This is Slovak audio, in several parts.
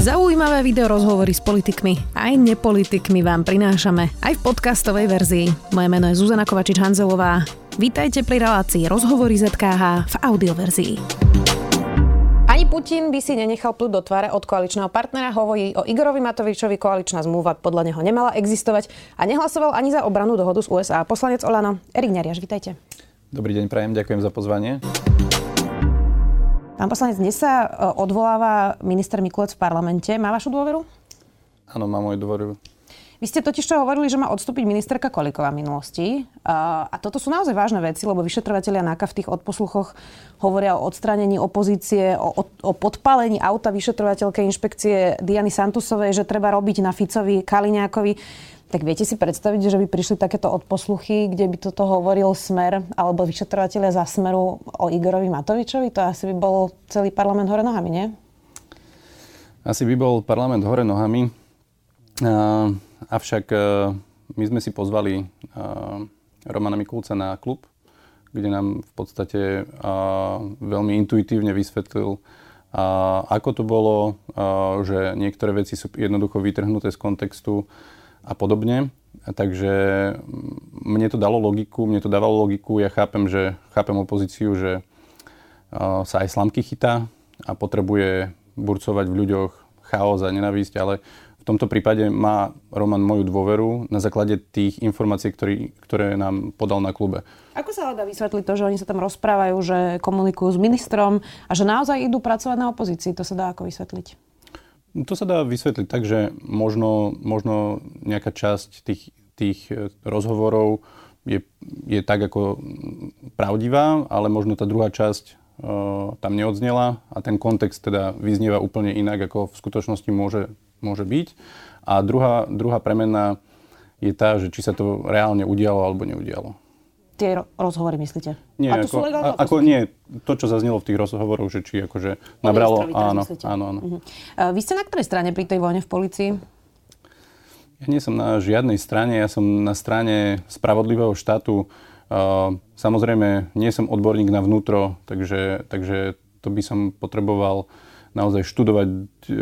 Zaujímavé video rozhovory s politikmi aj nepolitikmi vám prinášame aj v podcastovej verzii. Moje meno je Zuzana Kovačič-Hanzelová. Vítajte pri relácii Rozhovory ZKH v audioverzii. Ani Putin by si nenechal plúť do tváre od koaličného partnera, hovorí o Igorovi Matovičovi, koaličná zmluva podľa neho nemala existovať a nehlasoval ani za obranu dohodu z USA. Poslanec Olano, Erik Neriaš, vítajte. Dobrý deň, prajem, ďakujem za pozvanie. Pán poslanec, dnes sa e, odvoláva minister Mikulec v parlamente. Má vašu dôveru? Áno, má moju dôveru. Vy ste totiž čo hovorili, že má odstúpiť ministerka Kolíková minulosti. A, toto sú naozaj vážne veci, lebo vyšetrovateľia NAKA v tých odposluchoch hovoria o odstránení opozície, o, o podpálení auta vyšetrovateľke inšpekcie Diany Santusovej, že treba robiť na Ficovi, Kaliňákovi. Tak viete si predstaviť, že by prišli takéto odposluchy, kde by toto hovoril Smer alebo vyšetrovateľia za Smeru o Igorovi Matovičovi? To asi by bol celý parlament hore nohami, nie? Asi by bol parlament hore nohami. Uh, avšak uh, my sme si pozvali uh, Romana Mikulca na klub, kde nám v podstate veľmi intuitívne vysvetlil, ako to bolo, že niektoré veci sú jednoducho vytrhnuté z kontextu a podobne. Takže mne to dalo logiku, mne to dávalo logiku, ja chápem, že chápem opozíciu, že sa aj slamky chytá a potrebuje burcovať v ľuďoch chaos a nenavísť, ale v tomto prípade má Roman moju dôveru na základe tých informácií, ktorý, ktoré nám podal na klube. Ako sa dá vysvetliť to, že oni sa tam rozprávajú, že komunikujú s ministrom a že naozaj idú pracovať na opozícii? To sa dá ako vysvetliť? To sa dá vysvetliť tak, že možno, možno nejaká časť tých, tých e, rozhovorov je, je tak ako pravdivá, ale možno tá druhá časť uh, tam neodznela a ten kontext teda vyznieva úplne inak, ako v skutočnosti môže, môže byť. A druhá, druhá premena je tá, že či sa to reálne udialo alebo neudialo tie rozhovory, myslíte? Nie, a to ako, sú legálne? Ako, nie, to, čo zaznelo v tých rozhovoroch, že či akože nabralo... Áno, áno, áno. Uh-huh. Vy ste na ktorej strane pri tej vojne v policii? Ja nie som na žiadnej strane, ja som na strane spravodlivého štátu. Samozrejme, nie som odborník na vnútro, takže, takže to by som potreboval naozaj študovať e,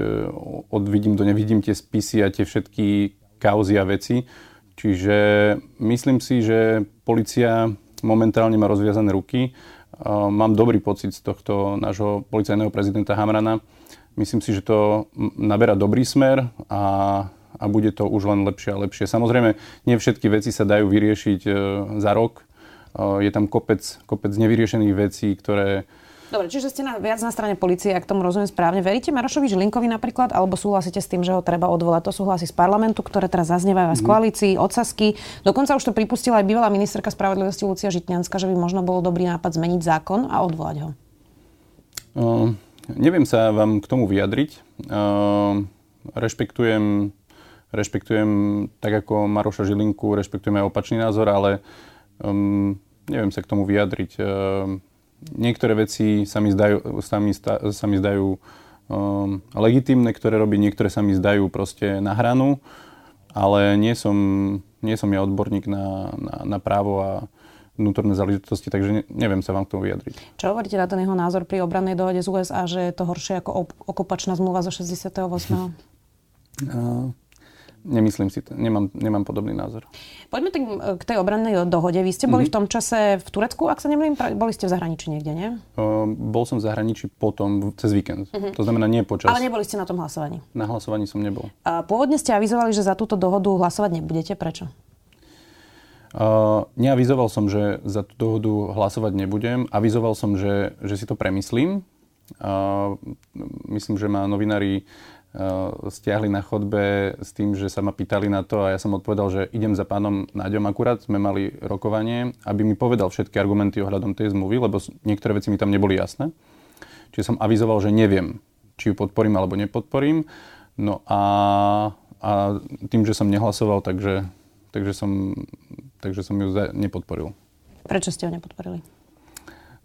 od vidím do nevidím tie spisy a tie všetky kauzy a veci. Čiže myslím si, že policia momentálne má rozviazané ruky. Mám dobrý pocit z tohto nášho policajného prezidenta Hamrana. Myslím si, že to naberá dobrý smer a, a bude to už len lepšie a lepšie. Samozrejme, nie všetky veci sa dajú vyriešiť e, za rok. Je tam kopec, kopec nevyriešených vecí, ktoré, Dobre, čiže ste na, viac na strane policie, ak tomu rozumiem správne. Veríte Marošovi Žilinkovi napríklad, alebo súhlasíte s tým, že ho treba odvolať? To súhlasí z parlamentu, ktoré teraz zaznievajú aj z mhm. koalícií, odsasky. Dokonca už to pripustila aj bývalá ministerka spravodlivosti Lucia Žitňanská, že by možno bolo dobrý nápad zmeniť zákon a odvolať ho. Uh, neviem sa vám k tomu vyjadriť. Uh, rešpektujem, rešpektujem tak ako Maroša Žilinku, rešpektujem aj opačný názor, ale um, neviem sa k tomu vyjadriť. Uh, niektoré veci sa mi zdajú, sa mi, sta, sa mi zdajú um, legitimné, ktoré robí, niektoré sa mi zdajú proste na hranu, ale nie som, nie som ja odborník na, na, na právo a vnútorné záležitosti, takže ne, neviem sa vám k tomu vyjadriť. Čo hovoríte na ten jeho názor pri obrannej dohode z USA, že je to horšie ako okupačná zmluva zo 68. Uh, Nemyslím si to, nemám, nemám podobný názor. Poďme tak k tej obrannej dohode. Vy ste boli mm-hmm. v tom čase v Turecku, ak sa nemýlim, boli ste v zahraničí niekde, nie? Uh, bol som v zahraničí potom, cez víkend. Mm-hmm. To znamená nie počas. Ale neboli ste na tom hlasovaní? Na hlasovaní som nebol. A pôvodne ste avizovali, že za túto dohodu hlasovať nebudete. Prečo? Uh, neavizoval som, že za tú dohodu hlasovať nebudem. Avizoval som, že, že si to premyslím. Uh, myslím, že ma novinári stiahli na chodbe s tým, že sa ma pýtali na to a ja som odpovedal, že idem za pánom Náďom akurát, sme mali rokovanie, aby mi povedal všetky argumenty ohľadom tej zmluvy, lebo niektoré veci mi tam neboli jasné. Čiže som avizoval, že neviem, či ju podporím alebo nepodporím. No a, a tým, že som nehlasoval, takže, takže, som, takže som ju nepodporil. Prečo ste ho nepodporili?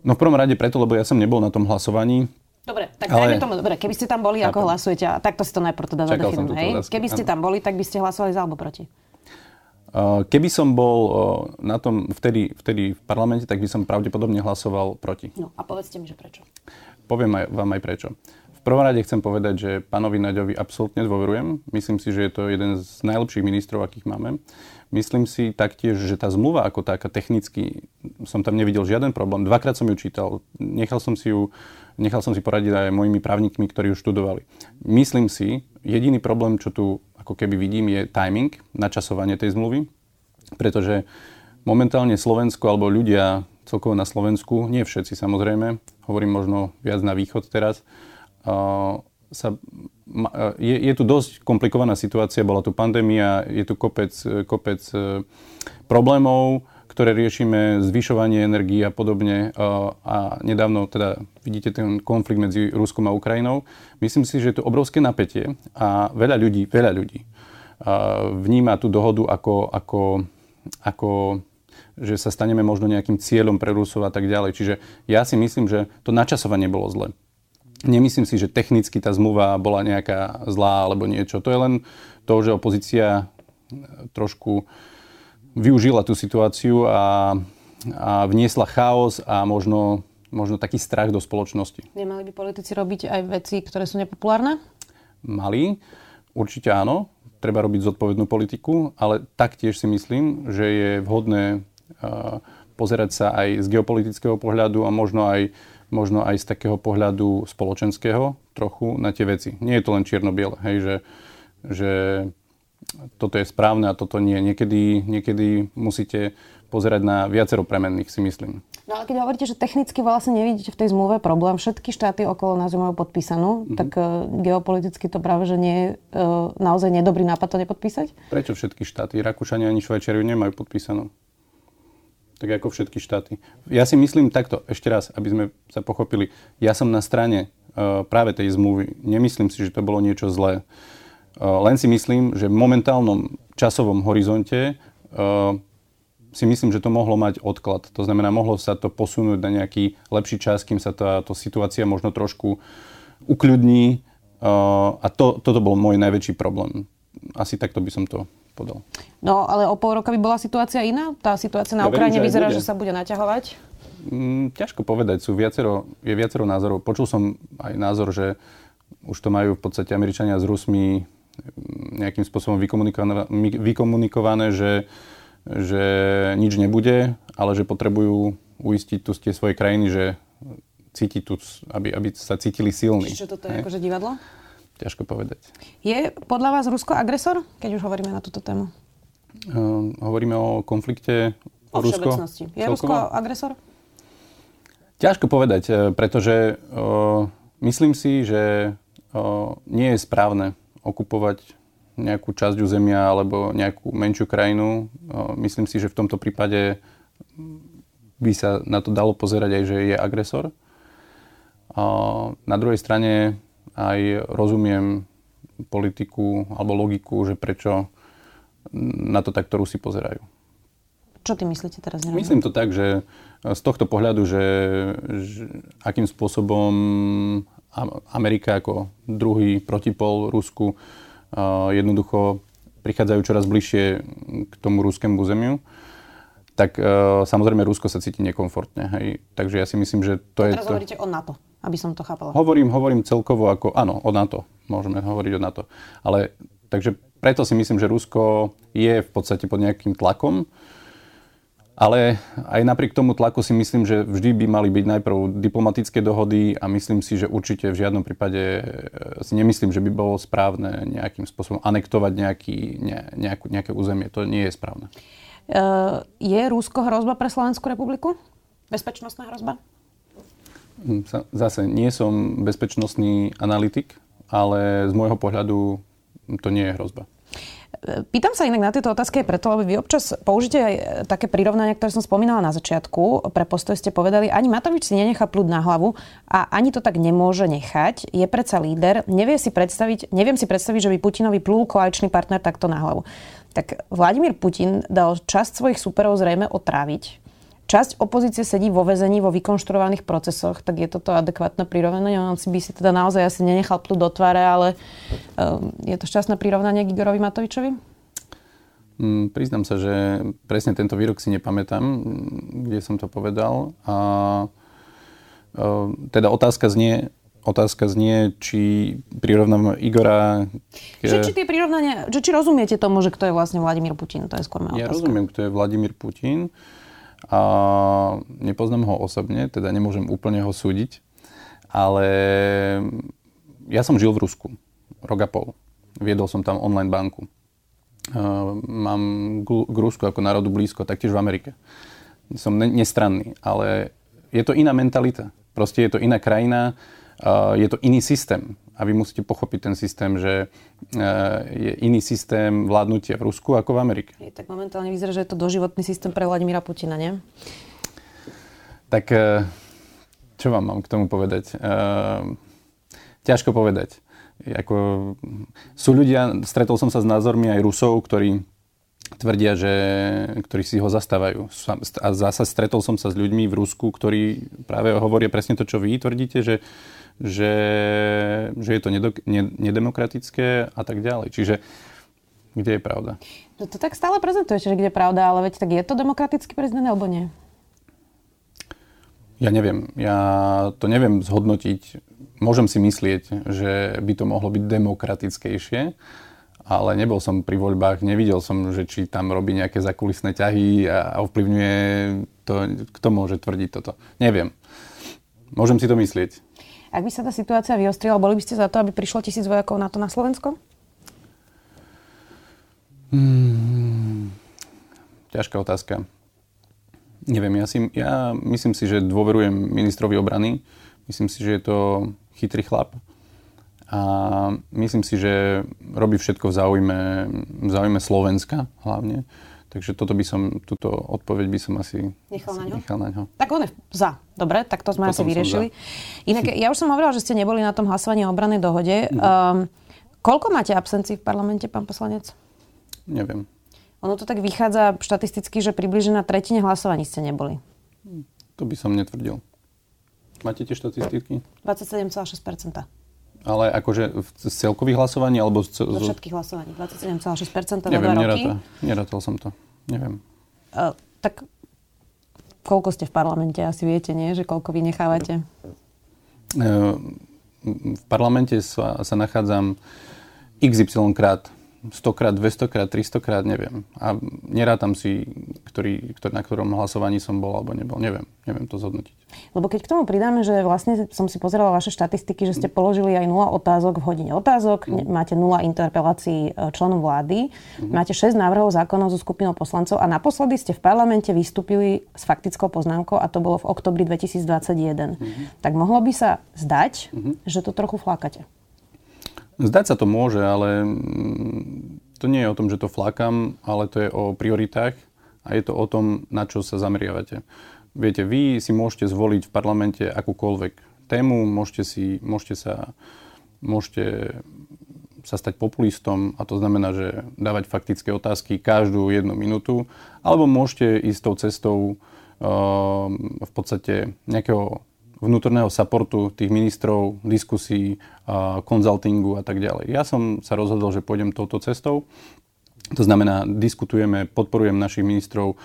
No v prvom rade preto, lebo ja som nebol na tom hlasovaní. Dobre, tak ale... dajme tomu, dobre, keby ste tam boli, Chápem. ako hlasujete? A takto si to najprv teda zadefinujem, hej? Keby ste tam boli, tak by ste hlasovali za alebo proti? Uh, keby som bol uh, na tom vtedy, vtedy v parlamente, tak by som pravdepodobne hlasoval proti. No a povedzte mi, že prečo. Poviem aj, vám aj prečo. V prvom rade chcem povedať, že pánovi Naďovi absolútne dôverujem. Myslím si, že je to jeden z najlepších ministrov, akých máme. Myslím si taktiež, že tá zmluva ako taká technicky, som tam nevidel žiaden problém. Dvakrát som ju čítal, nechal som si ju nechal som si poradiť aj mojimi právnikmi, ktorí ju študovali. Myslím si, jediný problém, čo tu ako keby vidím, je timing, načasovanie tej zmluvy, pretože momentálne Slovensko alebo ľudia celkovo na Slovensku, nie všetci samozrejme, hovorím možno viac na východ teraz, sa, je, je tu dosť komplikovaná situácia, bola tu pandémia, je tu kopec, kopec e, problémov, ktoré riešime, zvyšovanie energii a podobne. A nedávno teda vidíte ten konflikt medzi Ruskom a Ukrajinou. Myslím si, že je to obrovské napätie a veľa ľudí, veľa ľudí vníma tú dohodu ako, ako, ako že sa staneme možno nejakým cieľom pre Rusov a tak ďalej. Čiže ja si myslím, že to načasovanie bolo zle. Nemyslím si, že technicky tá zmluva bola nejaká zlá alebo niečo. To je len to, že opozícia trošku využila tú situáciu a, a vniesla chaos a možno, možno taký strach do spoločnosti. Nemali by politici robiť aj veci, ktoré sú nepopulárne? Mali, určite áno. Treba robiť zodpovednú politiku, ale taktiež si myslím, že je vhodné pozerať sa aj z geopolitického pohľadu a možno aj, možno aj z takého pohľadu spoločenského trochu na tie veci. Nie je to len čierno-biele, hej, že, že toto je správne a toto nie. Niekedy, niekedy musíte pozerať na viacero premenných, si myslím. No ale keď hovoríte, že technicky vlastne nevidíte v tej zmluve problém, všetky štáty okolo nás ju majú podpísanú, mm-hmm. tak uh, geopoliticky to práve, že nie je uh, naozaj nedobrý nápad to nepodpísať? Prečo všetky štáty? Rakúšania ani Švajčiari nemajú podpísanú tak ako všetky štáty. Ja si myslím takto, ešte raz, aby sme sa pochopili, ja som na strane uh, práve tej zmluvy. Nemyslím si, že to bolo niečo zlé. Uh, len si myslím, že v momentálnom časovom horizonte uh, si myslím, že to mohlo mať odklad. To znamená, mohlo sa to posunúť na nejaký lepší čas, kým sa táto situácia možno trošku ukľudní. A to, toto bol môj najväčší problém. Asi takto by som to podal. No, ale o pol roka by bola situácia iná? Tá situácia na ja Ukrajine verím, že vyzerá, že sa bude naťahovať? Mm, ťažko povedať, sú viacero, je viacero názorov. Počul som aj názor, že už to majú v podstate Američania s Rusmi nejakým spôsobom vykomunikované, vykomunikované že, že nič nebude, ale že potrebujú uistiť tu tie svoje krajiny, že cíti tu, aby, aby sa cítili silní. Čiže toto je akože divadlo? Ťažko povedať. Je podľa vás Rusko agresor, keď už hovoríme na túto tému? Uh, hovoríme o konflikte o Rusko. Je celkovo? Rusko agresor? Ťažko povedať, eh, pretože uh, myslím si, že uh, nie je správne okupovať nejakú časť územia alebo nejakú menšiu krajinu. Uh, myslím si, že v tomto prípade by sa na to dalo pozerať aj, že je agresor. Uh, na druhej strane aj rozumiem politiku alebo logiku, že prečo na to takto Rusi pozerajú. Čo ty myslíte teraz? Nerozumiem. Myslím to tak, že z tohto pohľadu, že, že akým spôsobom Amerika ako druhý protipol Rusku jednoducho prichádzajú čoraz bližšie k tomu ruskému územiu, tak samozrejme Rusko sa cíti nekomfortne. Hej. Takže ja si myslím, že to je... Teraz to... hovoríte o NATO aby som to chápala. Hovorím, hovorím celkovo ako, áno, o NATO. Môžeme hovoriť o NATO. Ale takže preto si myslím, že Rusko je v podstate pod nejakým tlakom. Ale aj napriek tomu tlaku si myslím, že vždy by mali byť najprv diplomatické dohody a myslím si, že určite v žiadnom prípade e, si nemyslím, že by bolo správne nejakým spôsobom anektovať nejaký, ne, nejakú, nejaké územie. To nie je správne. Uh, je Rusko hrozba pre Slovenskú republiku? Bezpečnostná hrozba? Hm, zase nie som bezpečnostný analytik, ale z môjho pohľadu to nie je hrozba. Pýtam sa inak na tieto otázky aj preto, lebo vy občas použite aj také prirovnania, ktoré som spomínala na začiatku. Pre postoj ste povedali, ani Matovič si nenechá plúd na hlavu a ani to tak nemôže nechať. Je predsa líder, nevie si predstaviť, neviem si predstaviť, že by Putinovi plúl koaličný partner takto na hlavu. Tak Vladimír Putin dal časť svojich superov zrejme otráviť časť opozície sedí vo väzení, vo vykonštruovaných procesoch, tak je toto adekvátne prirovnanie. On si by si teda naozaj asi nenechal plúť do tváre, ale um, je to šťastné prirovnanie k Igorovi Matovičovi? Mm, priznám sa, že presne tento výrok si nepamätám, kde som to povedal. A, uh, teda otázka znie, otázka znie, či prirovnám Igora... Že, či tie prirovnania, že či rozumiete tomu, že kto je vlastne Vladimír Putin? To je skôr moja Ja otázka. rozumiem, kto je Vladimír Putin. A nepoznám ho osobne, teda nemôžem úplne ho súdiť. Ale ja som žil v Rusku rok a pol. Viedol som tam online banku. Mám k Rusku ako národu blízko, taktiež v Amerike. Som ne- nestranný, ale je to iná mentalita. Proste je to iná krajina, je to iný systém. A vy musíte pochopiť ten systém, že uh, je iný systém vládnutia v Rusku ako v Amerike. Je, tak momentálne vyzerá, že je to doživotný systém pre Vladimíra Putina, nie? Tak uh, čo vám mám k tomu povedať? Ťažko povedať. Ako, sú ľudia, stretol som sa s názormi aj Rusov, ktorí tvrdia, že, ktorí si ho zastávajú. A zase stretol som sa s ľuďmi v Rusku, ktorí práve hovoria presne to, čo vy tvrdíte, že, že, že je to nedo, ne, nedemokratické a tak ďalej. Čiže kde je pravda? No to tak stále prezentujete, že kde je pravda, ale veď tak je to demokratický prezident alebo nie? Ja neviem. Ja to neviem zhodnotiť môžem si myslieť, že by to mohlo byť demokratickejšie, ale nebol som pri voľbách, nevidel som, že či tam robí nejaké zakulisné ťahy a ovplyvňuje to, kto môže tvrdiť toto. Neviem. Môžem si to myslieť. Ak by sa tá situácia vyostrila, boli by ste za to, aby prišlo tisíc vojakov na to na Slovensko? Hmm, ťažká otázka. Neviem, ja, si, ja myslím si, že dôverujem ministrovi obrany. Myslím si, že je to chytrý chlap. A myslím si, že robí všetko v záujme, v záujme Slovenska hlavne. Takže toto by som, túto odpoveď by som asi nechal na ňo. Nechal na ňo. Tak on je za. Dobre, tak to sme Potom asi vyriešili. Inak ja už som hovorila, že ste neboli na tom hlasovaní o obranej dohode. Mhm. Um, koľko máte absencií v parlamente, pán poslanec? Neviem. Ono to tak vychádza štatisticky, že približne na tretine hlasovaní ste neboli. To by som netvrdil. Máte tie štatistiky? 27,6%. Ale akože z celkových hlasovaní alebo z... Zo všetkých hlasovaní. 27,6% Neviem, nerátal, nerátal som to. Neviem. Uh, tak koľko ste v parlamente? Asi viete, nie? Že koľko vy nechávate? Uh, v parlamente sa, sa nachádzam XY krát 100 krát, 200 krát, 300 krát, neviem. A nerátam si, ktorý, ktorý, na ktorom hlasovaní som bol alebo nebol. Neviem. Neviem to zhodnotiť. Lebo keď k tomu pridáme, že vlastne som si pozerala vaše štatistiky, že ste položili aj 0 otázok v hodine otázok, mm. máte 0 interpelácií e, členom vlády, mm. máte 6 návrhov zákonov zo skupinou poslancov a naposledy ste v parlamente vystúpili s faktickou poznámkou a to bolo v oktobri 2021. Mm. Tak mohlo by sa zdať, mm. že to trochu flákate. Zdať sa to môže, ale mm, to nie je o tom, že to flakám, ale to je o prioritách a je to o tom, na čo sa zameriavate. Viete, vy si môžete zvoliť v parlamente akúkoľvek tému, môžete, si, môžete, sa, môžete sa stať populistom a to znamená, že dávať faktické otázky každú jednu minútu, alebo môžete ísť tou cestou uh, v podstate nejakého vnútorného supportu tých ministrov, diskusí, konzultingu a tak ďalej. Ja som sa rozhodol, že pôjdem touto cestou. To znamená, diskutujeme, podporujem našich ministrov,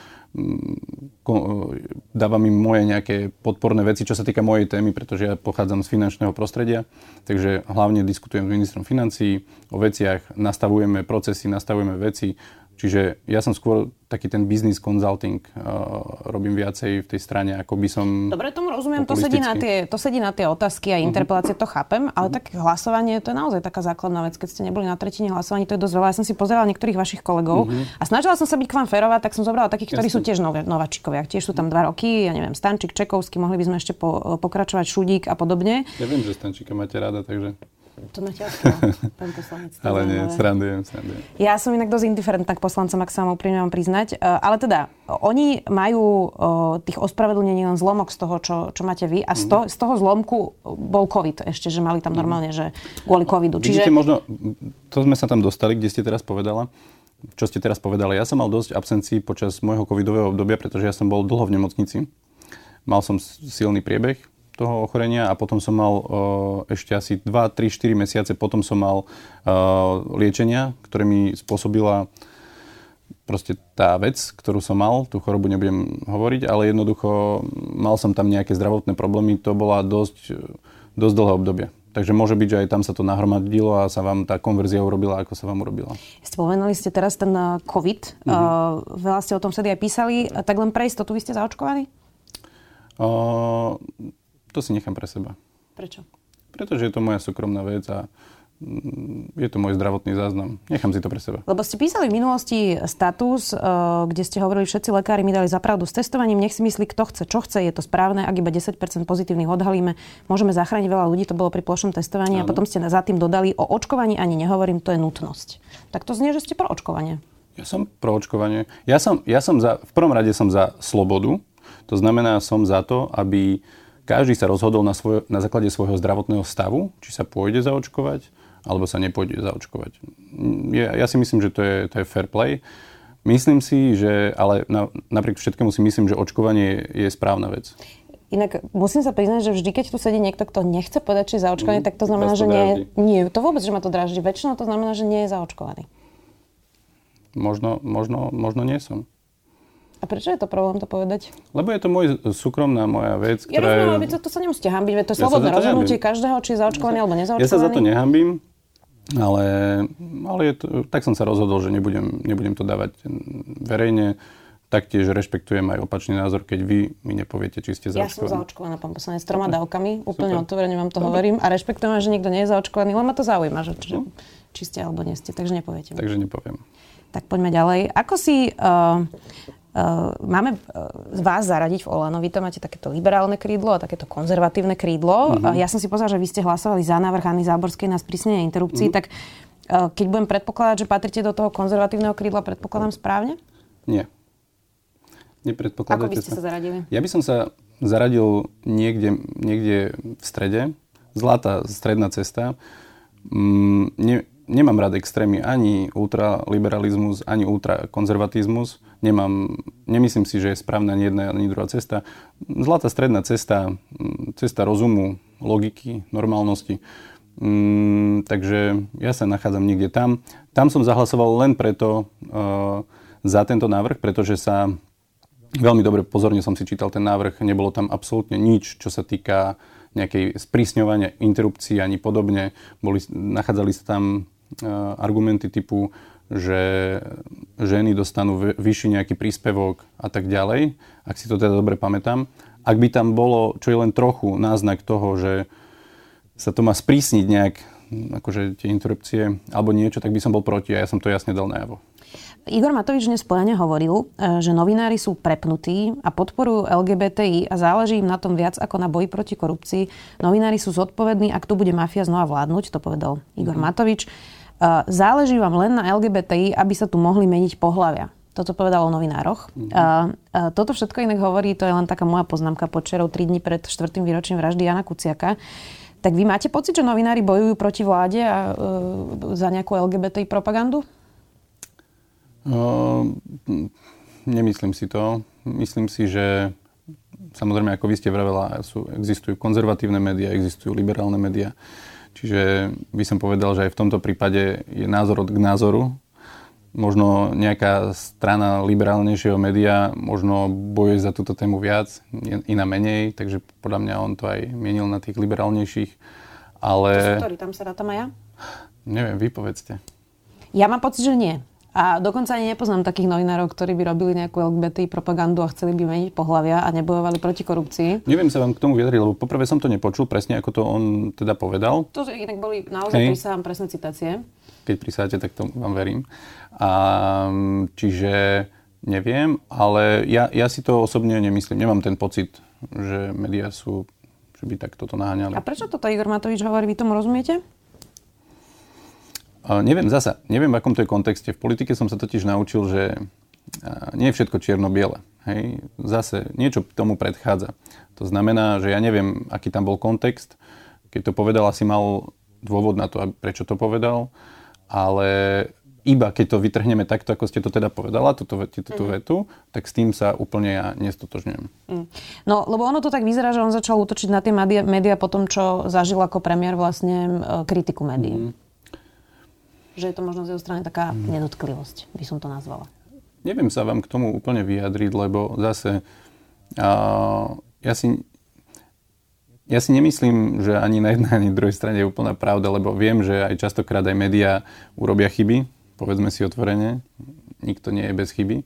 dávam im moje nejaké podporné veci, čo sa týka mojej témy, pretože ja pochádzam z finančného prostredia, takže hlavne diskutujem s ministrom financií o veciach, nastavujeme procesy, nastavujeme veci, Čiže ja som skôr taký ten business consulting uh, robím viacej v tej strane, ako by som... Dobre, tomu rozumiem, to sedí, na tie, to sedí na tie otázky a mhm. interpelácie, to chápem, ale uh-huh. tak hlasovanie, to je naozaj taká základná vec. Keď ste neboli na tretine hlasovaní, to je dosť veľa. Ja som si pozerala niektorých vašich kolegov uh-huh. a snažila som sa byť k vám férová, tak som zobrala takých, ktorí Jasne. sú tiež nové, nováčikovia. Tiež sú tam dva roky, ja neviem, Stančík, Čekovský, mohli by sme ešte po, pokračovať Šudík a podobne. Ja viem, že Stančíka máte rada, takže... To máte odkiaľ, pán poslanec. ale nie, srandujem, srandujem. Ja som inak dosť indiferentná k poslancom, ak sa vám úprimne mám priznať. E, ale teda, oni majú e, tých ospravedlnení len zlomok z toho, čo, čo máte vy. A z, to, z toho zlomku bol COVID ešte, že mali tam mhm. normálne, že kvôli covidu. Čiže... Vidíte, možno, to sme sa tam dostali, kde ste teraz povedala čo ste teraz povedali. Ja som mal dosť absencií počas môjho covidového obdobia, pretože ja som bol dlho v nemocnici. Mal som silný priebeh, toho ochorenia a potom som mal uh, ešte asi 2, 3, 4 mesiace potom som mal uh, liečenia, ktoré mi spôsobila proste tá vec, ktorú som mal, tú chorobu nebudem hovoriť, ale jednoducho mal som tam nejaké zdravotné problémy, to bola dosť, dosť dlhé obdobie. Takže môže byť, že aj tam sa to nahromadilo a sa vám tá konverzia urobila, ako sa vám urobila. Spomenuli ste teraz ten eh, COVID. Mm-hmm. Uh, veľa ste o tom vtedy aj písali. Tak len pre istotu, vy ste zaočkovaní? Uh, to si nechám pre seba. Prečo? Pretože je to moja súkromná vec a Mm, je to môj zdravotný záznam. Nechám si to pre seba. Lebo ste písali v minulosti status, eh, kde ste hovorili, všetci lekári mi dali zapravdu s testovaním, nech si myslí, kto chce, čo chce, je to správne, ak iba 10% pozitívnych odhalíme, môžeme zachrániť veľa ľudí, to bolo pri plošnom testovaní Áno. a potom ste za tým dodali, o očkovaní ani nehovorím, to je nutnosť. Tak to znie, že ste pro očkovanie. Ja som pro očkovanie. Ja som, ja som za, v prvom rade som za slobodu, to znamená, som za to, aby každý sa rozhodol na, svoj, na základe svojho zdravotného stavu, či sa pôjde zaočkovať, alebo sa nepôjde zaočkovať. Ja, ja si myslím, že to je, to je fair play. Myslím si, že, ale na, napriek všetkému si myslím, že očkovanie je správna vec. Inak musím sa priznať, že vždy, keď tu sedí niekto, kto nechce povedať, či je zaočkovaný, mm, tak to znamená, to že nie, nie. To vôbec, že ma to dráždi. Väčšinou to znamená, že nie je zaočkovaný. Možno, možno, možno nie som. A prečo je to problém to povedať? Lebo je to môj súkromná moja vec, ja ktorá... Ja rozumiem, je... to, to sa nemusíte hambiť, to je ja slobodné rozhodnutie každého, či je zaočkovaný alebo nezaočkovaný. Ja sa za to nehambím. Ale, ale je to, tak som sa rozhodol, že nebudem, nebudem to dávať verejne. Taktiež rešpektujem aj opačný názor, keď vy mi nepoviete, či ste zaočkovaní. Ja som zaočkovaná, pán poslanec, troma dávkami. Úplne otvorene vám to Dobre. hovorím. A rešpektujem, že niekto nie je zaočkovaný, len ma to zaujíma, že, či, no. či ste alebo nie ste. Takže nepoviete. Takže nepoviem. Tak poďme ďalej. Ako si... Uh, máme uh, vás zaradiť v Olano. Vy to máte takéto liberálne krídlo a takéto konzervatívne krídlo. Mm-hmm. Uh, ja som si pozrela, že vy ste hlasovali za návrh Anny Záborskej na sprísnenie interrupcií, mm-hmm. tak keď budem predpokladať, že patríte do toho konzervatívneho krídla, predpokladám správne? Nie. Nepredpokladáte Ako by ste sa zaradili? Ja by som sa zaradil niekde, niekde v strede. Zlatá stredná cesta. Mm, ne, nemám rád extrémy ani ultraliberalizmus, ani ultrakonzervatizmus. Nemám, nemyslím si, že je správna ani jedna, ani druhá cesta. Zlatá stredná cesta, mm, cesta rozumu, logiky, normálnosti. Mm, takže ja sa nachádzam niekde tam. Tam som zahlasoval len preto uh, za tento návrh, pretože sa veľmi dobre, pozorne som si čítal ten návrh, nebolo tam absolútne nič, čo sa týka nejakej sprísňovania interrupcií ani podobne. Boli, nachádzali sa tam argumenty typu, že ženy dostanú vyšší nejaký príspevok a tak ďalej, ak si to teda dobre pamätám. Ak by tam bolo čo je len trochu náznak toho, že sa to má sprísniť nejak, akože tie interrupcie alebo niečo, tak by som bol proti a ja som to jasne dal najavo. Igor Matovič dnes spojene hovoril, eh, že novinári sú prepnutí a podporujú LGBTI a záleží im na tom viac ako na boji proti korupcii. Novinári sú zodpovední, ak tu bude mafia znova vládnuť, to povedal Igor mm. Matovič. Záleží vám len na LGBTI, aby sa tu mohli meniť pohľavia. Toto povedal o novinároch. Mm-hmm. A, a toto všetko inak hovorí, to je len taká moja poznámka počerov 3 dní pred 4. výročím vraždy Jana Kuciaka. Tak vy máte pocit, že novinári bojujú proti vláde a e, za nejakú LGBTI propagandu? Uh, nemyslím si to. Myslím si, že samozrejme, ako vy ste vravela, sú, existujú konzervatívne médiá, existujú liberálne médiá. Čiže by som povedal, že aj v tomto prípade je názor od k názoru. Možno nejaká strana liberálnejšieho média možno bojuje za túto tému viac, iná menej, takže podľa mňa on to aj mienil na tých liberálnejších. Ale... To sú tam sa dátam aj ja? Neviem, vy povedzte. Ja mám pocit, že nie. A dokonca ani nepoznám takých novinárov, ktorí by robili nejakú LGBT propagandu a chceli by meniť pohľavia a nebojovali proti korupcii. Neviem sa vám k tomu vyjadriť, lebo poprvé som to nepočul presne, ako to on teda povedal. To inak boli naozaj Hej. prisahám presné citácie. Keď prisáte, tak to vám verím. A, čiže neviem, ale ja, ja si to osobne nemyslím. Nemám ten pocit, že médiá sú, že by tak toto naháňali. A prečo toto Igor Matovič hovorí? Vy tomu rozumiete? Neviem, zasa, neviem v akom to je kontexte. V politike som sa totiž naučil, že nie je všetko čierno-biele. Hej? Zase niečo tomu predchádza. To znamená, že ja neviem, aký tam bol kontext. Keď to povedal, asi mal dôvod na to, prečo to povedal. Ale iba keď to vytrhneme takto, ako ste to teda povedala, túto, túto mm. vetu, tak s tým sa úplne ja nestotožňujem. Mm. No, lebo ono to tak vyzerá, že on začal útočiť na tie médiá po tom, čo zažil ako premiér vlastne e, kritiku médií. Mm že je to možno z jeho strany taká mm. nedotklivosť, by som to nazvala. Neviem sa vám k tomu úplne vyjadriť, lebo zase uh, ja si ja si nemyslím, že ani na jednej, ani druhej strane je úplná pravda, lebo viem, že aj častokrát aj médiá urobia chyby, povedzme si otvorene, nikto nie je bez chyby.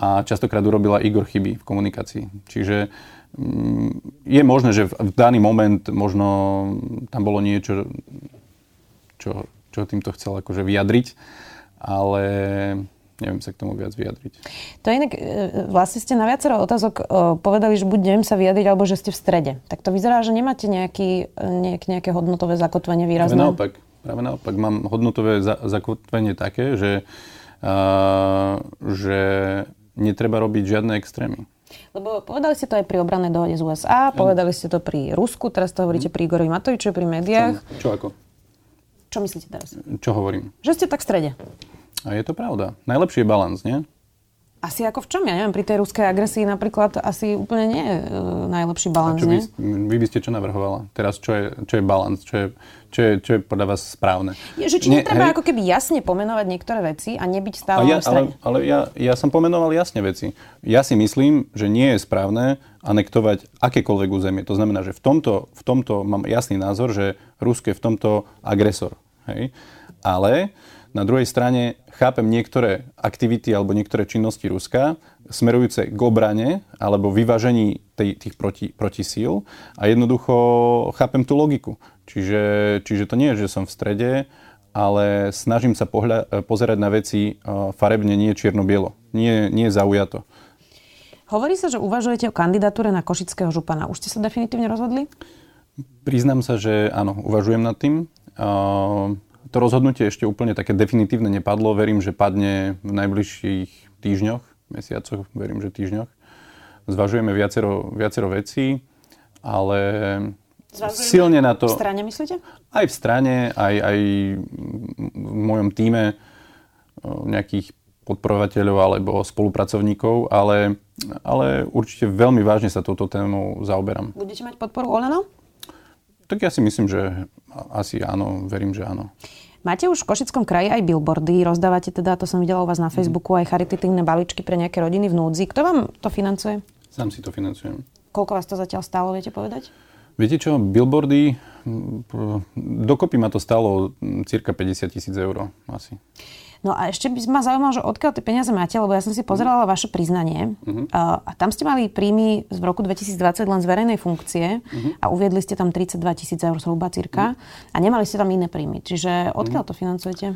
A častokrát urobila Igor chyby v komunikácii. Čiže mm, je možné, že v daný moment možno tam bolo niečo, čo, čo týmto chcel akože vyjadriť, ale neviem sa k tomu viac vyjadriť. To je inak, e, vlastne ste na viacero otázok e, povedali, že buď neviem sa vyjadriť, alebo že ste v strede. Tak to vyzerá, že nemáte nejaký, e, nejak, nejaké hodnotové zakotvenie výrazné. Práve naopak. Práve naopak. Mám hodnotové za, zakotvenie také, že, uh, že netreba robiť žiadne extrémy. Lebo povedali ste to aj pri obranej dohode z USA, povedali ste to pri Rusku, teraz to hovoríte pri Igorovi Matovičovi, pri médiách. Čo, čo ako? Čo myslíte teraz? Čo hovorím? Že ste tak v strede. A je to pravda. Najlepší je balans, nie? Asi ako v čom? Ja neviem, pri tej ruskej agresii napríklad asi úplne nie je uh, najlepší balans, nie? Vy, vy by ste čo navrhovala? Teraz čo je, čo je balans? Čo je, čo, je, čo je podľa vás správne? Je, že či nie, netreba hej? ako keby jasne pomenovať niektoré veci a nebyť stále ja, ale, ale ja, ja som pomenoval jasne veci. Ja si myslím, že nie je správne anektovať akékoľvek územie. To znamená, že v tomto, v tomto mám jasný názor, že Rusko je v tomto agresor. Hej? Ale na druhej strane chápem niektoré aktivity alebo niektoré činnosti Ruska smerujúce k obrane alebo vyvážení tej, tých proti, protisíl a jednoducho chápem tú logiku. Čiže, čiže to nie je, že som v strede, ale snažím sa pohľa, pozerať na veci farebne, nie čierno-bielo. Nie, nie zaujato. Hovorí sa, že uvažujete o kandidatúre na Košického župana. Už ste sa definitívne rozhodli? Priznám sa, že áno, uvažujem nad tým. Uh, to rozhodnutie ešte úplne také definitívne nepadlo. Verím, že padne v najbližších týždňoch, mesiacoch, verím, že týždňoch. Zvažujeme viacero, viacero vecí, ale Zvažujeme silne na to... V strane myslíte? Aj v strane, aj, aj v mojom týme nejakých podporovateľov alebo spolupracovníkov, ale, ale určite veľmi vážne sa touto témou zaoberám. Budete mať podporu Oleno? Tak ja si myslím, že asi áno, verím, že áno. Máte už v Košickom kraji aj billboardy, rozdávate teda, to som videla u vás na Facebooku, aj charitatívne balíčky pre nejaké rodiny v núdzi. Kto vám to financuje? Sám si to financujem. Koľko vás to zatiaľ stálo, viete povedať? Viete čo, billboardy, dokopy ma to stalo cirka 50 tisíc eur asi. No a ešte by ma zaujímalo, že odkiaľ tie peniaze máte, lebo ja som si pozerala vaše priznanie uh-huh. a tam ste mali príjmy v roku 2020 len z verejnej funkcie uh-huh. a uviedli ste tam 32 tisíc eur zhruba cirka uh-huh. a nemali ste tam iné príjmy. Čiže odkiaľ uh-huh. to financujete?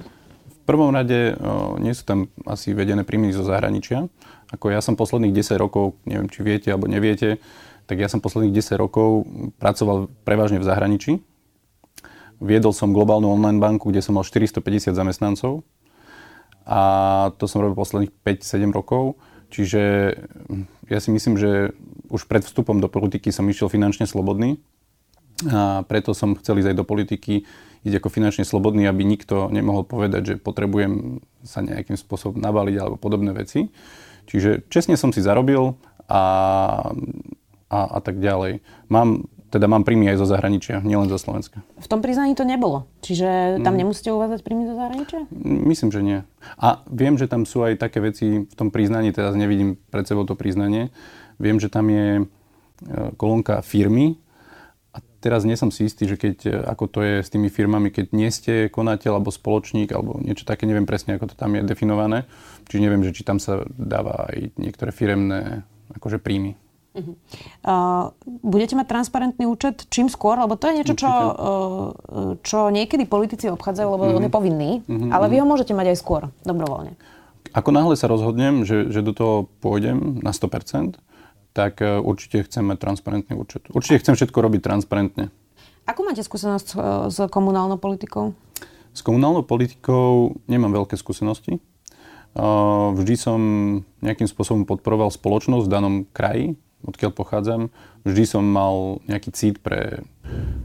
V prvom rade o, nie sú tam asi vedené príjmy zo zahraničia. Ako ja som posledných 10 rokov, neviem či viete alebo neviete, tak ja som posledných 10 rokov pracoval prevažne v zahraničí. Viedol som globálnu online banku, kde som mal 450 zamestnancov a to som robil posledných 5-7 rokov. Čiže hm, ja si myslím, že už pred vstupom do politiky som išiel finančne slobodný a preto som chcel ísť aj do politiky, ísť ako finančne slobodný, aby nikto nemohol povedať, že potrebujem sa nejakým spôsobom nabaliť alebo podobné veci. Čiže čestne som si zarobil a, a, a tak ďalej. Mám teda mám príjmy aj zo zahraničia, nielen zo Slovenska. V tom priznaní to nebolo. Čiže tam mm. nemusíte uvádzať príjmy zo zahraničia? Myslím, že nie. A viem, že tam sú aj také veci v tom priznaní, teraz nevidím pred sebou to priznanie. Viem, že tam je e, kolónka firmy a teraz nie som si istý, že keď, e, ako to je s tými firmami, keď nie ste konateľ alebo spoločník alebo niečo také, neviem presne, ako to tam je definované. Čiže neviem, že či tam sa dáva aj niektoré firemné akože príjmy. Uh-huh. Uh, budete mať transparentný účet čím skôr, lebo to je niečo, čo, uh, čo niekedy politici obchádzajú, lebo uh-huh. on je povinný, uh-huh. ale vy ho môžete mať aj skôr, dobrovoľne. Ako náhle sa rozhodnem, že, že do toho pôjdem na 100%, tak uh, určite chcem mať transparentný účet. Určite chcem všetko robiť transparentne. Akú máte skúsenosť uh, s komunálnou politikou? S komunálnou politikou nemám veľké skúsenosti. Vždy som nejakým spôsobom podporoval spoločnosť v danom kraji, odkiaľ pochádzam, vždy som mal nejaký cít pre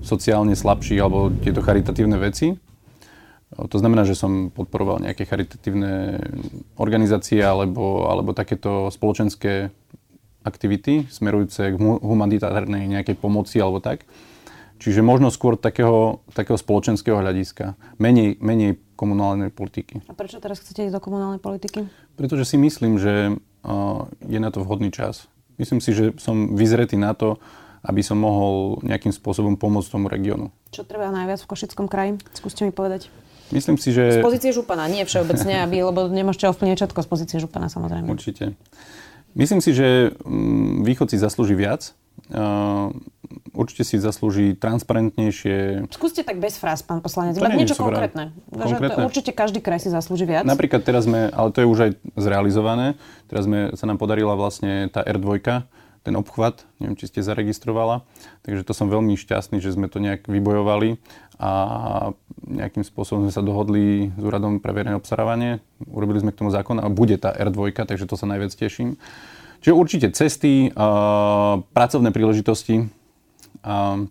sociálne slabších alebo tieto charitatívne veci. To znamená, že som podporoval nejaké charitatívne organizácie alebo, alebo takéto spoločenské aktivity smerujúce k humanitárnej nejakej pomoci alebo tak. Čiže možno skôr takého, takého spoločenského hľadiska. Menej, menej komunálnej politiky. A prečo teraz chcete ísť do komunálnej politiky? Pretože si myslím, že je na to vhodný čas. Myslím si, že som vyzretý na to, aby som mohol nejakým spôsobom pomôcť tomu regiónu. Čo treba najviac v Košickom kraji? Skúste mi povedať. Myslím si, že... Z pozície župana, nie všeobecne, aby, lebo nemôžete ovplyvniť všetko z pozície župana samozrejme. Určite. Myslím si, že mm, východ si zaslúži viac. Určite si zaslúži transparentnejšie... Skúste tak bez fráz, pán poslanec, iba niečo konkrétne. konkrétne. určite každý kraj si zaslúži viac. Napríklad teraz sme, ale to je už aj zrealizované, teraz sme, sa nám podarila vlastne tá R2, ten obchvat, neviem, či ste zaregistrovala. Takže to som veľmi šťastný, že sme to nejak vybojovali a nejakým spôsobom sme sa dohodli s úradom pre verejné obstarávanie. Urobili sme k tomu zákon a bude tá R2, takže to sa najviac teším. Čiže určite cesty, uh, pracovné príležitosti, uh,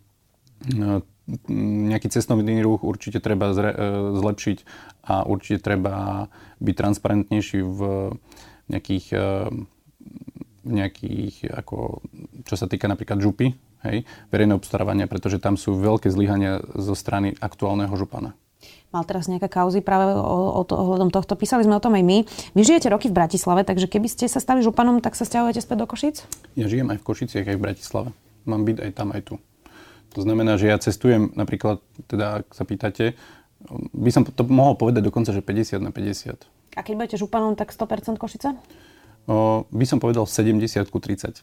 nejaký cestovný ruch určite treba zlepšiť a určite treba byť transparentnejší v nejakých nejakých, ako, čo sa týka napríklad župy, hej, verejné obstarávania, pretože tam sú veľké zlyhania zo strany aktuálneho župana. Mal teraz nejaké kauzy práve o, o to, ohľadom tohto. Písali sme o tom aj my. Vy žijete roky v Bratislave, takže keby ste sa stali županom, tak sa stiahujete späť do Košic? Ja žijem aj v Košiciach, aj v Bratislave. Mám byť aj tam, aj tu. To znamená, že ja cestujem napríklad, teda ak sa pýtate, by som to mohol povedať dokonca, že 50 na 50. A keď budete županom, tak 100% Košice? O, by som povedal 70 ku 30.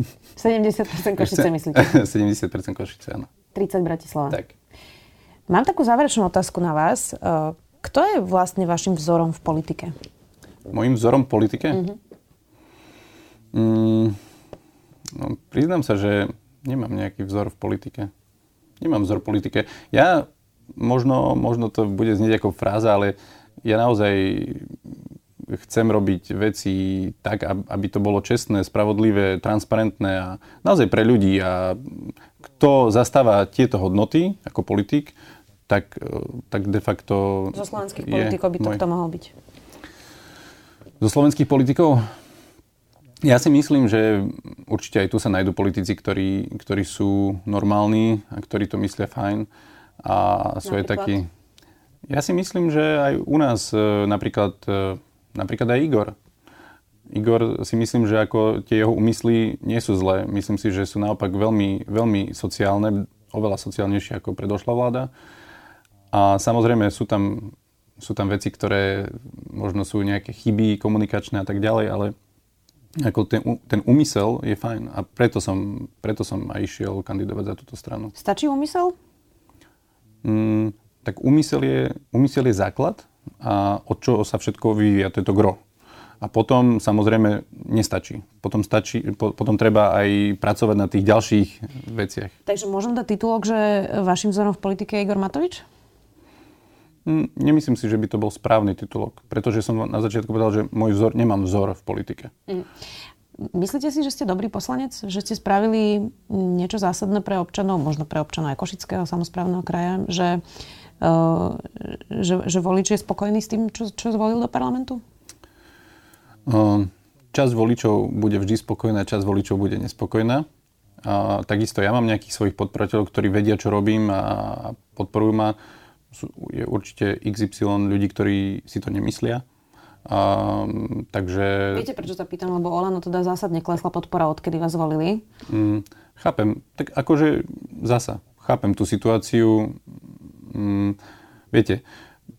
70% Košice myslíte? 70% Košice, áno. 30 Bratislava. Tak. Mám takú záverečnú otázku na vás. Kto je vlastne vašim vzorom v politike? Mojím vzorom v politike? Mm-hmm. Mm, no, priznám sa, že nemám nejaký vzor v politike. Nemám vzor v politike. Ja, možno, možno to bude znieť ako fráza, ale ja naozaj chcem robiť veci tak, aby to bolo čestné, spravodlivé, transparentné a naozaj pre ľudí. A kto zastáva tieto hodnoty ako politik, tak, tak de facto... Zo slovenských politikov by to môj... kto mohol byť? Zo slovenských politikov? Ja si myslím, že určite aj tu sa nájdú politici, ktorí, ktorí sú normálni a ktorí to myslia fajn a sú aj takí... Ja si myslím, že aj u nás e, napríklad e, Napríklad aj Igor. Igor si myslím, že ako tie jeho úmysly nie sú zlé. Myslím si, že sú naopak veľmi, veľmi sociálne, oveľa sociálnejšie ako predošla vláda. A samozrejme sú tam, sú tam veci, ktoré možno sú nejaké chyby komunikačné a tak ďalej, ale ako ten, ten úmysel je fajn a preto som, preto som aj išiel kandidovať za túto stranu. Stačí úmysel? Mm, tak úmysel je, úmysel je základ a od čoho sa všetko vyvíja, to je to gro. A potom samozrejme nestačí. Potom, stačí, po, potom treba aj pracovať na tých ďalších veciach. Takže môžem dať titulok, že vašim vzorom v politike je Igor Matovič? Mm, nemyslím si, že by to bol správny titulok, pretože som na začiatku povedal, že môj vzor, nemám vzor v politike. Mm. Myslíte si, že ste dobrý poslanec? Že ste spravili niečo zásadné pre občanov, možno pre občanov aj Košického samozprávneho kraja, že Eh, že, že volič je spokojný s tým, čo, čo zvolil do parlamentu? Uh, časť voličov bude vždy spokojná, časť voličov bude nespokojná. A takisto ja mám nejakých svojich podporovateľov, ktorí vedia, čo robím a podporujú ma. Je určite XY ľudí, ktorí si to nemyslia. A, takže... Viete, prečo sa pýtam? Lebo Olano teda zásadne klesla podpora, odkedy vás volili. Mm, chápem. Tak akože zasa. Chápem tú situáciu mm, viete,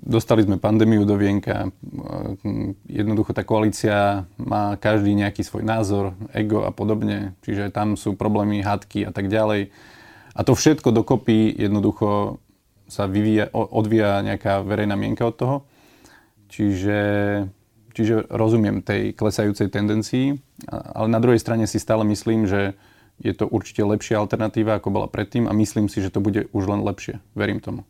dostali sme pandémiu do vienka, mm, jednoducho tá koalícia má každý nejaký svoj názor, ego a podobne, čiže tam sú problémy, hádky a tak ďalej. A to všetko dokopy jednoducho sa vyvíja, odvíja nejaká verejná mienka od toho. Čiže, čiže rozumiem tej klesajúcej tendencii, ale na druhej strane si stále myslím, že je to určite lepšia alternatíva, ako bola predtým a myslím si, že to bude už len lepšie. Verím tomu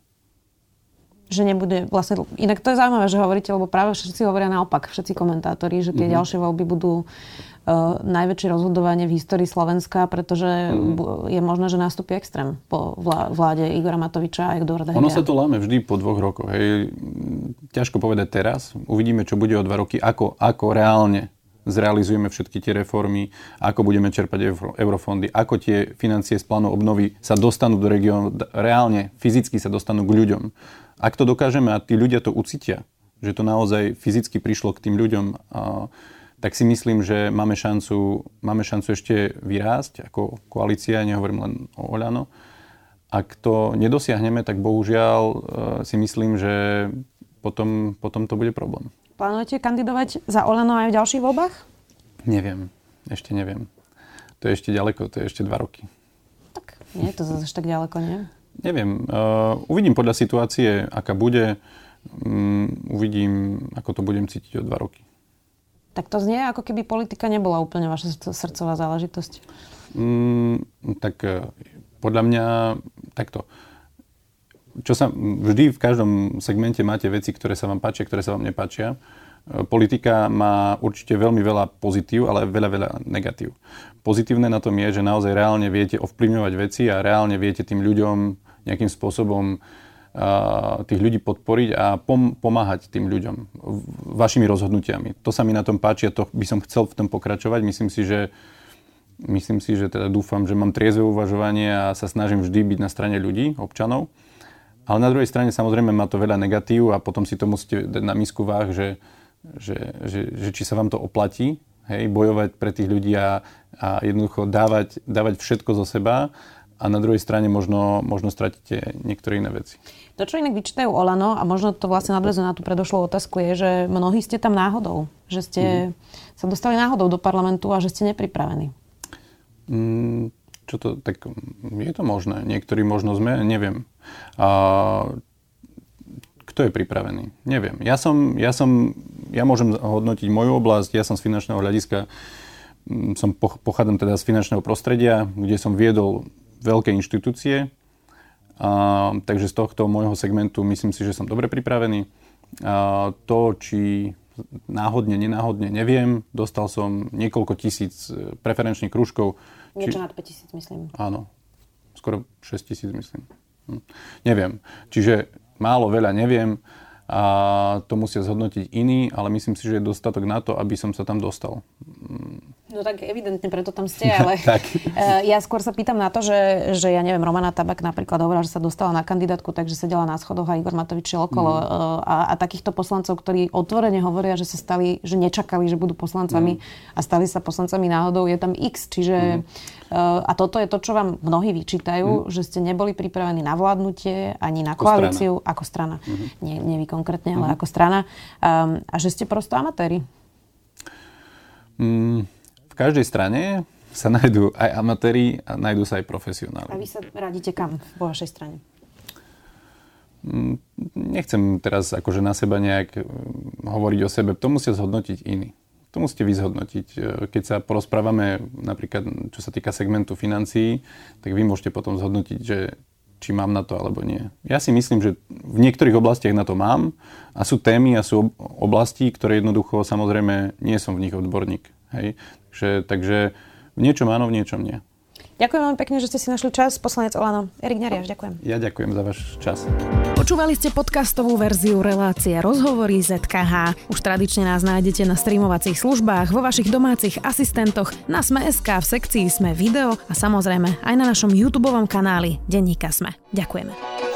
že nebude vlastne... Inak to je zaujímavé, že hovoríte, lebo práve všetci hovoria naopak, všetci komentátori, že tie mm-hmm. ďalšie voľby budú uh, najväčšie rozhodovanie v histórii Slovenska, pretože mm-hmm. je možné, že nastúpi extrém po vláde Igora Matoviča a Eduarda Ono sa to láme vždy po dvoch rokoch. Hej. Ťažko povedať teraz. Uvidíme, čo bude o dva roky, ako, ako reálne zrealizujeme všetky tie reformy, ako budeme čerpať eurofondy, ako tie financie z plánu obnovy sa dostanú do regiónu, reálne, fyzicky sa dostanú k ľuďom. Ak to dokážeme a tí ľudia to ucítia, že to naozaj fyzicky prišlo k tým ľuďom, tak si myslím, že máme šancu, máme šancu ešte vyrásť ako koalícia, nehovorím len o Oľano. Ak to nedosiahneme, tak bohužiaľ e, si myslím, že potom, potom to bude problém. Plánujete kandidovať za Olano aj v ďalších voľbách? Neviem. Ešte neviem. To je ešte ďaleko, to je ešte dva roky. Tak nie je to zase tak ďaleko, nie? Neviem. Uh, uvidím podľa situácie, aká bude. Um, uvidím, ako to budem cítiť o dva roky. Tak to znie, ako keby politika nebola úplne vaša srdcová záležitosť. Mm, tak e, podľa mňa takto. Čo sa, vždy v každom segmente máte veci, ktoré sa vám páčia, ktoré sa vám nepáčia. Politika má určite veľmi veľa pozitív, ale veľa, veľa negatív. Pozitívne na tom je, že naozaj reálne viete ovplyvňovať veci a reálne viete tým ľuďom nejakým spôsobom tých ľudí podporiť a pom- pomáhať tým ľuďom vašimi rozhodnutiami. To sa mi na tom páči a to by som chcel v tom pokračovať. Myslím si, že Myslím si, že teda dúfam, že mám triezve uvažovanie a sa snažím vždy byť na strane ľudí, občanov. Ale na druhej strane samozrejme má to veľa negatív a potom si to musíte dať na misku váh, že, že, že, že či sa vám to oplatí, hej, bojovať pre tých ľudí a, a jednoducho dávať, dávať všetko zo seba a na druhej strane možno, možno stratíte niektoré iné veci. To, čo inak vyčítajú Olano, a možno to vlastne nadvezuje na tú predošlú otázku, je, že mnohí ste tam náhodou. Že ste mm. sa dostali náhodou do parlamentu a že ste nepripravení. Mm, čo to, tak je to možné. Niektorí možno sme, neviem. A, kto je pripravený? Neviem. Ja som, ja som, ja môžem hodnotiť moju oblasť, ja som z finančného hľadiska, mm, som pochádzam teda z finančného prostredia, kde som viedol veľké inštitúcie, a, takže z tohto môjho segmentu myslím si, že som dobre pripravený. A, to, či náhodne, nenáhodne, neviem. Dostal som niekoľko tisíc e, preferenčných krúžkov. Niečo či... nad 5 tisíc, myslím. Áno, skoro 6 tisíc, myslím. Hm. Neviem. Čiže málo, veľa neviem a to musia zhodnotiť iní, ale myslím si, že je dostatok na to, aby som sa tam dostal. No tak evidentne preto tam ste, ale eh, ja skôr sa pýtam na to, že, že ja neviem, Romana Tabak napríklad hovorila, že sa dostala na kandidátku, takže sedela na schodoch a Igor Matovič šiel okolo mm. a, a takýchto poslancov, ktorí otvorene hovoria, že sa stali, že nečakali, že budú poslancami mm. a stali sa poslancami náhodou, je tam x, čiže mm. A toto je to, čo vám mnohí vyčítajú, mm. že ste neboli pripravení na vládnutie ani na ako koalíciu strana. ako strana. Mm-hmm. Nie, nie vy konkrétne, mm-hmm. ale ako strana. Um, a že ste prosto amatéri. Mm, každej strane sa nájdú aj amatéri a nájdú sa aj profesionáli. A vy sa radíte kam vo vašej strane? Mm, nechcem teraz akože na seba nejak mm, hovoriť o sebe. To musia zhodnotiť iní. To musíte vyzhodnotiť. E, keď sa porozprávame napríklad, čo sa týka segmentu financií, tak vy môžete potom zhodnotiť, že či mám na to alebo nie. Ja si myslím, že v niektorých oblastiach na to mám a sú témy a sú oblasti, ktoré jednoducho samozrejme nie som v nich odborník. Hej? Takže, takže v niečom áno, v niečom nie. Ďakujem veľmi pekne, že ste si našli čas. Poslanec Olano. Erik Neriaš, ďakujem. Ja ďakujem za váš čas. Počúvali ste podcastovú verziu relácie Rozhovory ZKH. Už tradične nás nájdete na streamovacích službách, vo vašich domácich asistentoch, na Sme.sk, v sekcii Sme video a samozrejme aj na našom YouTube kanáli Denníka Sme. Ďakujeme.